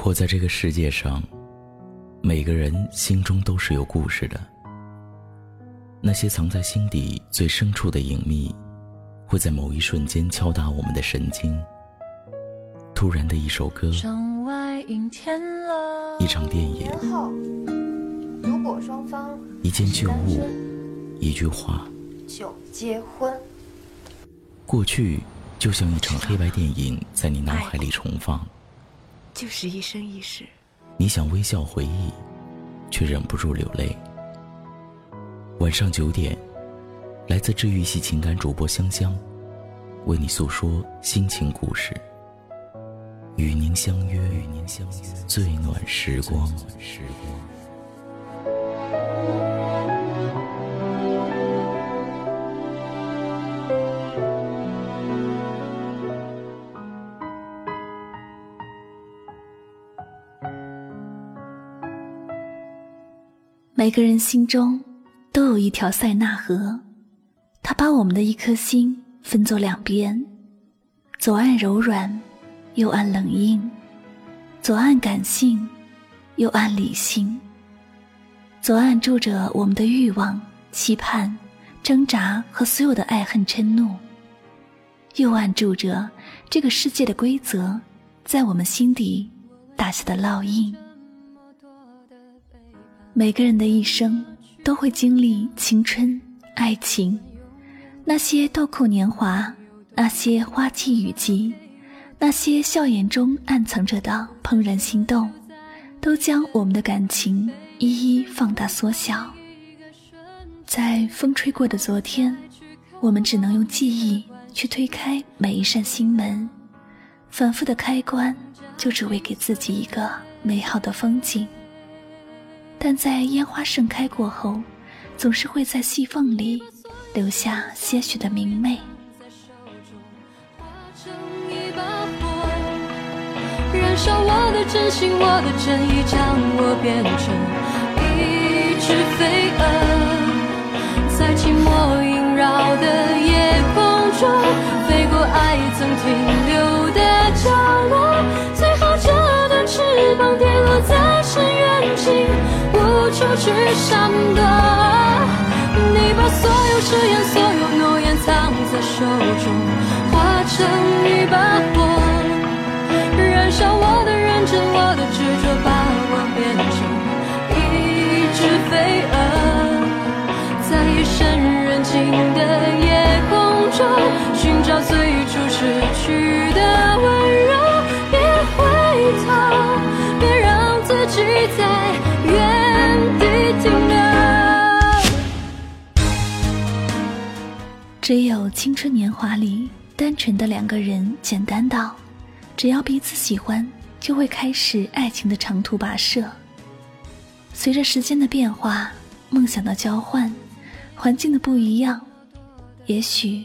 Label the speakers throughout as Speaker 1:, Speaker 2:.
Speaker 1: 活在这个世界上，每个人心中都是有故事的。那些藏在心底最深处的隐秘，会在某一瞬间敲打我们的神经。突然的一首歌，一场电影，
Speaker 2: 如果双方
Speaker 1: 一件旧物，一句话，
Speaker 2: 就结婚。
Speaker 1: 过去就像一场黑白电影，在你脑海里重放。
Speaker 3: 就是一生一世。
Speaker 1: 你想微笑回忆，却忍不住流泪。晚上九点，来自治愈系情感主播香香，为你诉说心情故事。与您相约，与您相约最暖时光。
Speaker 4: 每个人心中都有一条塞纳河，它把我们的一颗心分作两边，左岸柔软，右岸冷硬；左岸感性，右岸理性。左岸住着我们的欲望、期盼、挣扎和所有的爱恨嗔怒；右岸住着这个世界的规则，在我们心底打下的烙印。每个人的一生都会经历青春、爱情，那些豆蔻年华，那些花期雨季，那些笑颜中暗藏着的怦然心动，都将我们的感情一一放大缩小。在风吹过的昨天，我们只能用记忆去推开每一扇心门，反复的开关，就只为给自己一个美好的风景。但在烟花盛开过后，总是会在细缝里留下些许的明媚。
Speaker 5: 燃烧我的真心，我的真意，将我变成一只飞蛾，在寂寞萦绕的夜空中，飞过爱曾停留的角落，最后这对翅膀跌落在深渊尽。出去闪躲，你把所有誓言、所有诺言藏在手中，化成一把火，燃烧我的认真、我的执着，把我变成一只飞蛾，在夜深人静的夜空中寻找最初失
Speaker 4: 只有青春年华里单纯的两个人，简单到只要彼此喜欢，就会开始爱情的长途跋涉。随着时间的变化，梦想的交换，环境的不一样，也许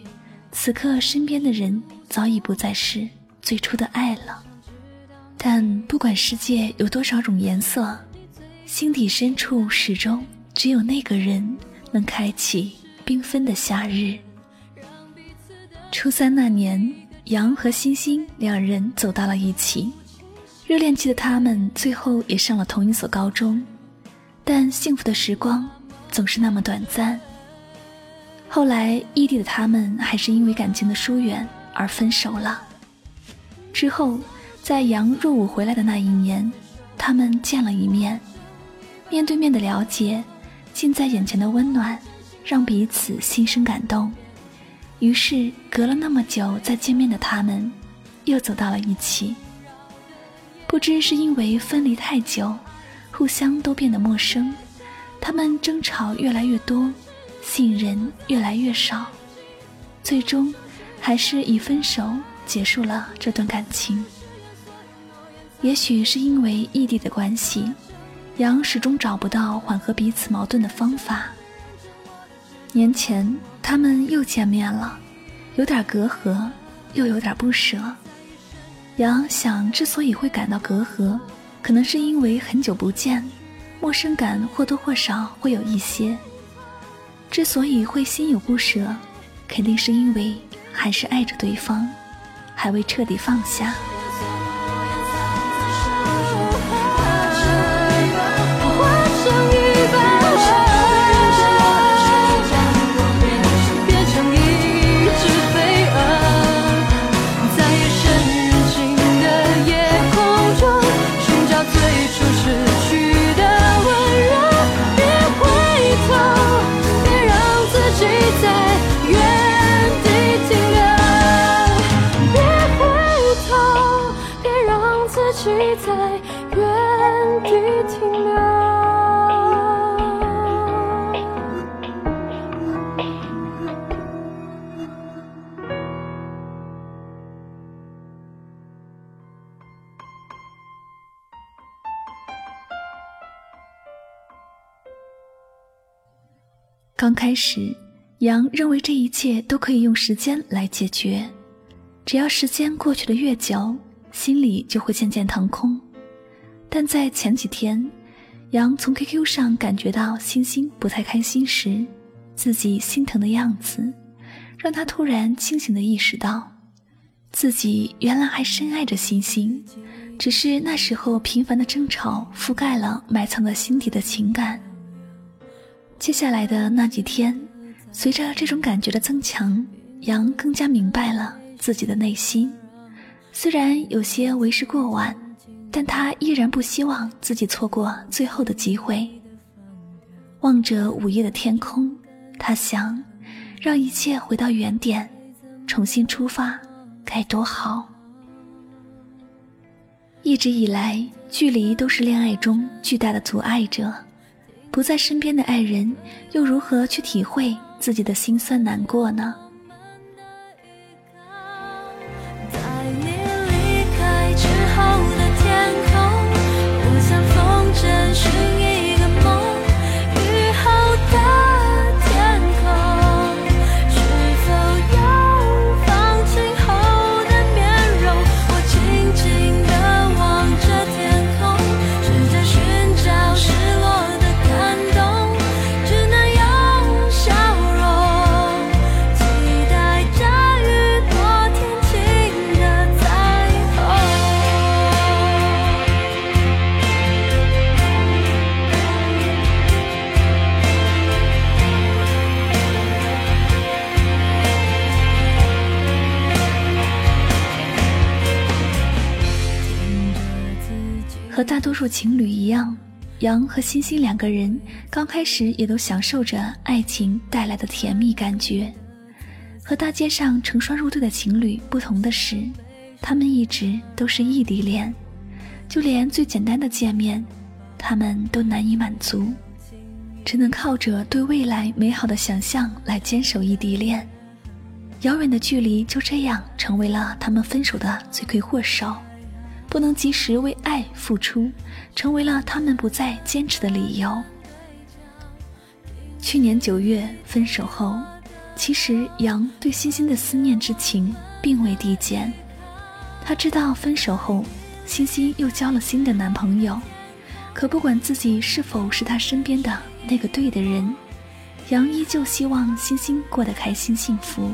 Speaker 4: 此刻身边的人早已不再是最初的爱了。但不管世界有多少种颜色，心底深处始终只有那个人能开启缤纷的夏日。初三那年，杨和欣欣两人走到了一起。热恋期的他们最后也上了同一所高中，但幸福的时光总是那么短暂。后来异地的他们还是因为感情的疏远而分手了。之后，在杨入伍回来的那一年，他们见了一面，面对面的了解，近在眼前的温暖，让彼此心生感动。于是，隔了那么久再见面的他们，又走到了一起。不知是因为分离太久，互相都变得陌生，他们争吵越来越多，信任越来越少，最终还是以分手结束了这段感情。也许是因为异地的关系，杨始终找不到缓和彼此矛盾的方法。年前。他们又见面了，有点隔阂，又有点不舍。杨想，之所以会感到隔阂，可能是因为很久不见，陌生感或多或少会有一些。之所以会心有不舍，肯定是因为还是爱着对方，还未彻底放下。
Speaker 5: 在原地停留。
Speaker 4: 刚开始，杨认为这一切都可以用时间来解决，只要时间过去的越久，心里就会渐渐腾空。但在前几天，杨从 QQ 上感觉到星星不太开心时，自己心疼的样子，让他突然清醒的意识到，自己原来还深爱着星星，只是那时候频繁的争吵覆盖了埋藏在心底的情感。接下来的那几天，随着这种感觉的增强，杨更加明白了自己的内心。虽然有些为时过晚，但他依然不希望自己错过最后的机会。望着午夜的天空，他想，让一切回到原点，重新出发，该多好。一直以来，距离都是恋爱中巨大的阻碍者。不在身边的爱人，又如何去体会自己的心酸难过呢？和情侣一样，杨和欣欣两个人刚开始也都享受着爱情带来的甜蜜感觉。和大街上成双入对的情侣不同的是，他们一直都是异地恋，就连最简单的见面，他们都难以满足，只能靠着对未来美好的想象来坚守异地恋。遥远的距离就这样成为了他们分手的罪魁祸首。不能及时为爱付出，成为了他们不再坚持的理由。去年九月分手后，其实杨对欣欣的思念之情并未递减。他知道分手后，欣欣又交了新的男朋友，可不管自己是否是他身边的那个对的人，杨依旧希望欣欣过得开心幸福。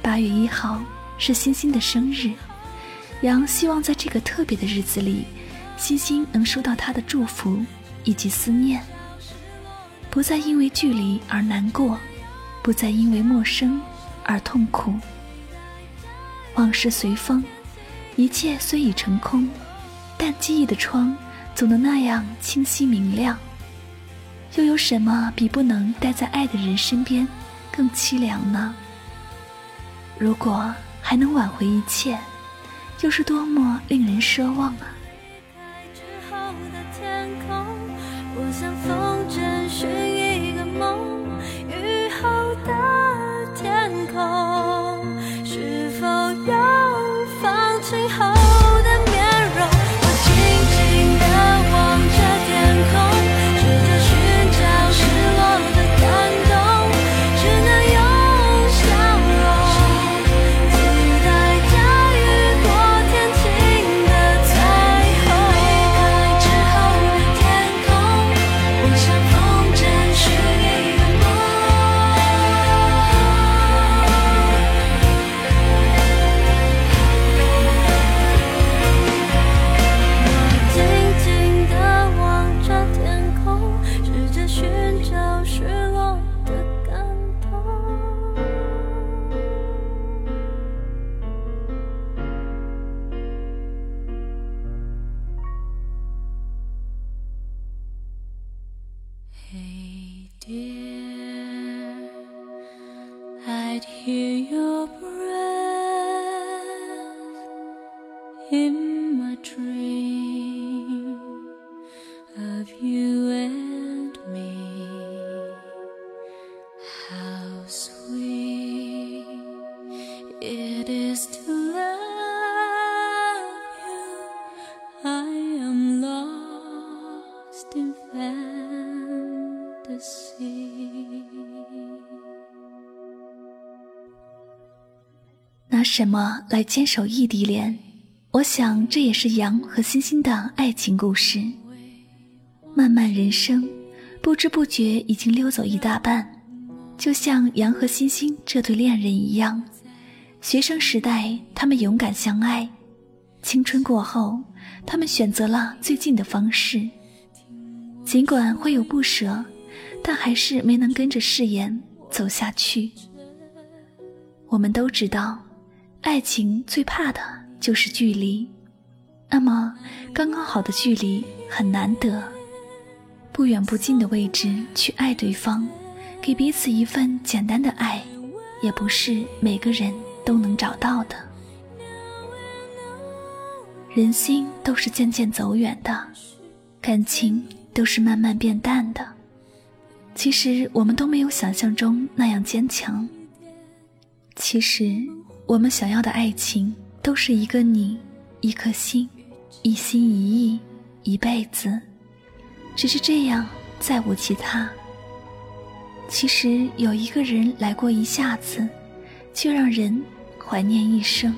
Speaker 4: 八月一号是欣欣的生日。杨希望在这个特别的日子里，欣欣能收到他的祝福以及思念，不再因为距离而难过，不再因为陌生而痛苦。往事随风，一切虽已成空，但记忆的窗总能那样清晰明亮。又有什么比不能待在爱的人身边更凄凉呢？如果还能挽回一切。又是多么令人奢望啊！in
Speaker 5: hear you.
Speaker 4: 什么来坚守异地恋？我想这也是杨和欣欣的爱情故事。漫漫人生，不知不觉已经溜走一大半。就像杨和欣欣这对恋人一样，学生时代他们勇敢相爱，青春过后，他们选择了最近的方式。尽管会有不舍，但还是没能跟着誓言走下去。我们都知道，爱情最怕的就是距离。那么，刚刚好的距离很难得，不远不近的位置去爱对方。给彼此一份简单的爱，也不是每个人都能找到的。人心都是渐渐走远的，感情都是慢慢变淡的。其实我们都没有想象中那样坚强。其实我们想要的爱情，都是一个你，一颗心，一心一意，一辈子。只是这样，再无其他。其实有一个人来过一下子，就让人怀念一生。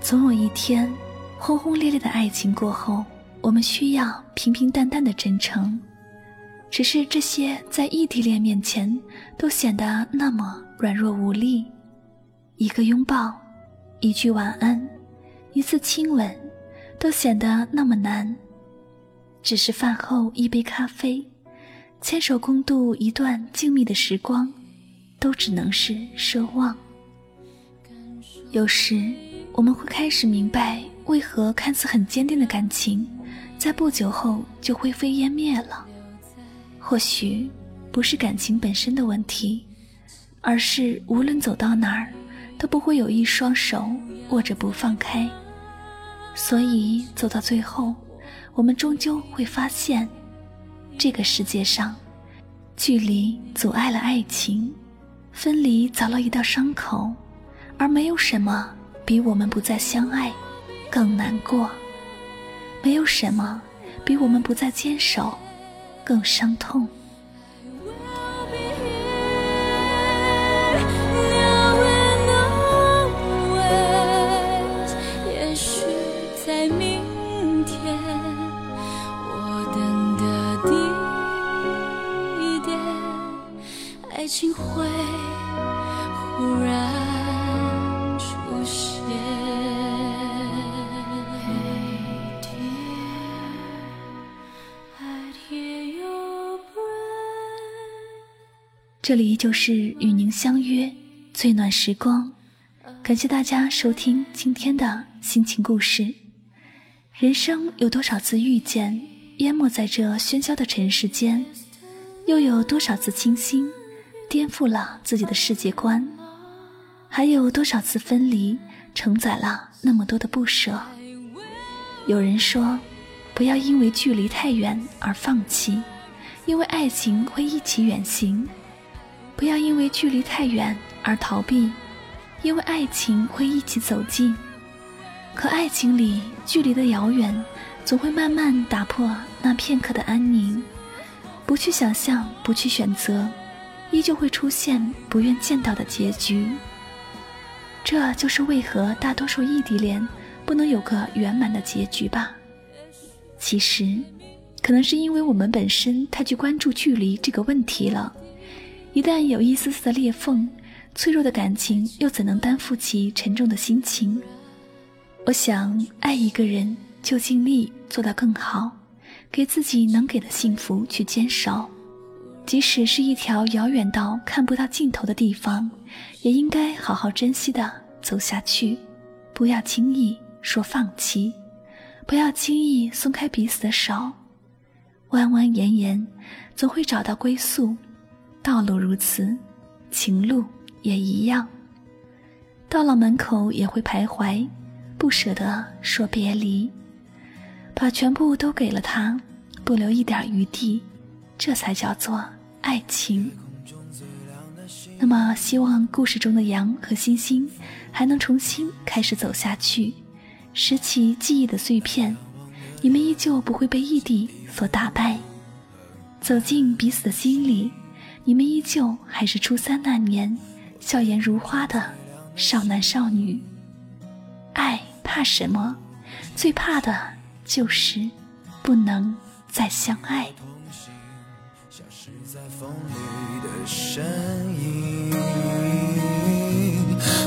Speaker 4: 总有一天，轰轰烈烈的爱情过后，我们需要平平淡淡的真诚。只是这些在异地恋面前，都显得那么软弱无力。一个拥抱，一句晚安，一次亲吻，都显得那么难。只是饭后一杯咖啡。牵手共度一段静谧的时光，都只能是奢望。有时我们会开始明白，为何看似很坚定的感情，在不久后就灰飞烟灭了。或许不是感情本身的问题，而是无论走到哪儿，都不会有一双手握着不放开。所以走到最后，我们终究会发现。这个世界上，距离阻碍了爱情，分离凿了一道伤口，而没有什么比我们不再相爱更难过，没有什么比我们不再坚守更伤痛。情会忽然出现这里就是与您相约最暖时光，感谢大家收听今天的心情故事。人生有多少次遇见，淹没在这喧嚣的尘世间，又有多少次倾心，颠覆了自己的世界观？还有多少次分离，承载了那么多的不舍？有人说，不要因为距离太远而放弃，因为爱情会一起远行。不要因为距离太远而逃避，因为爱情会一起走近。可爱情里距离的遥远，总会慢慢打破那片刻的安宁。不去想象，不去选择，依旧会出现不愿见到的结局。这就是为何大多数异地恋不能有个圆满的结局吧。其实，可能是因为我们本身太去关注距离这个问题了。一旦有一丝丝的裂缝，脆弱的感情又怎能担负起沉重的心情？我想，爱一个人就尽力做到更好，给自己能给的幸福去坚守，即使是一条遥远到看不到尽头的地方，也应该好好珍惜的走下去，不要轻易说放弃，不要轻易松开彼此的手，弯弯延延，总会找到归宿。道路如此，情路也一样。到了门口也会徘徊，不舍得说别离，把全部都给了他，不留一点余地，这才叫做爱情。那么，希望故事中的羊和星星还能重新开始走下去，拾起记忆的碎片。你们依旧不会被异地所打败，走进彼此的心里。你们依旧还是初三那年，笑颜如花的少男少女。爱怕什么？最怕的就是不能再相爱。
Speaker 6: 只在风里的身影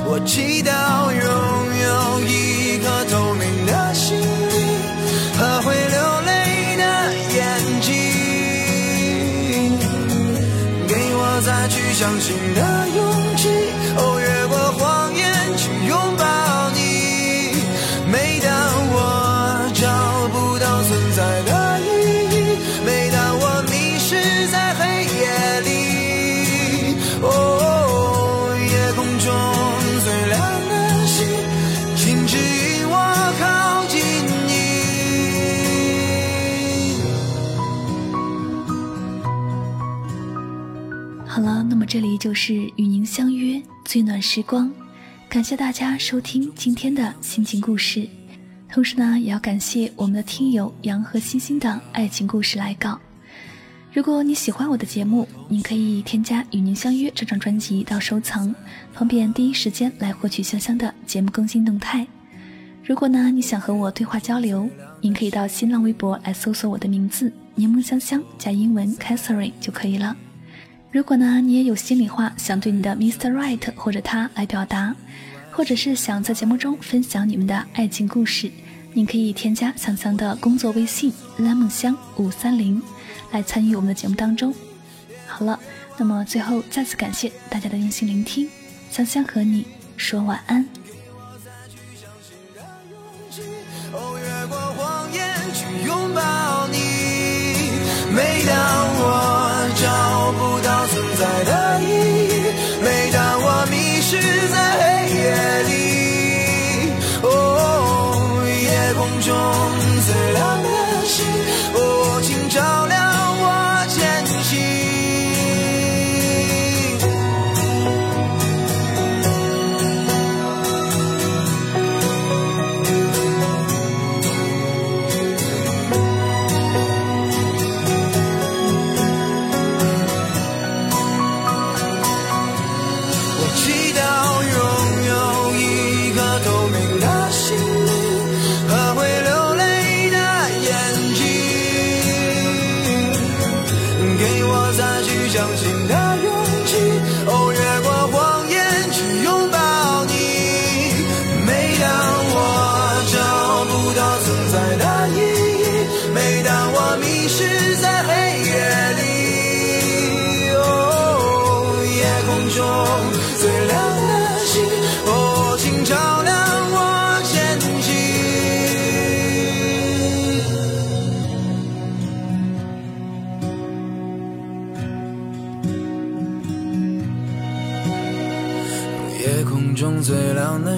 Speaker 6: 我祈祷拥有一颗透明的心灵和会流泪的眼睛，给我再去相信的勇气。
Speaker 4: 就是与您相约最暖时光，感谢大家收听今天的心情故事，同时呢，也要感谢我们的听友杨和星星的爱情故事来稿。如果你喜欢我的节目，您可以添加“与您相约”这张专辑到收藏，方便第一时间来获取香香的节目更新动态。如果呢，你想和我对话交流，您可以到新浪微博来搜索我的名字“柠檬香香”加英文 Catherine 就可以了。如果呢，你也有心里话想对你的 Mr. Right 或者他来表达，或者是想在节目中分享你们的爱情故事，您可以添加香香的工作微信拉梦香五三零来参与我们的节目当中。好了，那么最后再次感谢大家的用心聆听，香香和你说晚安。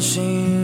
Speaker 6: 心。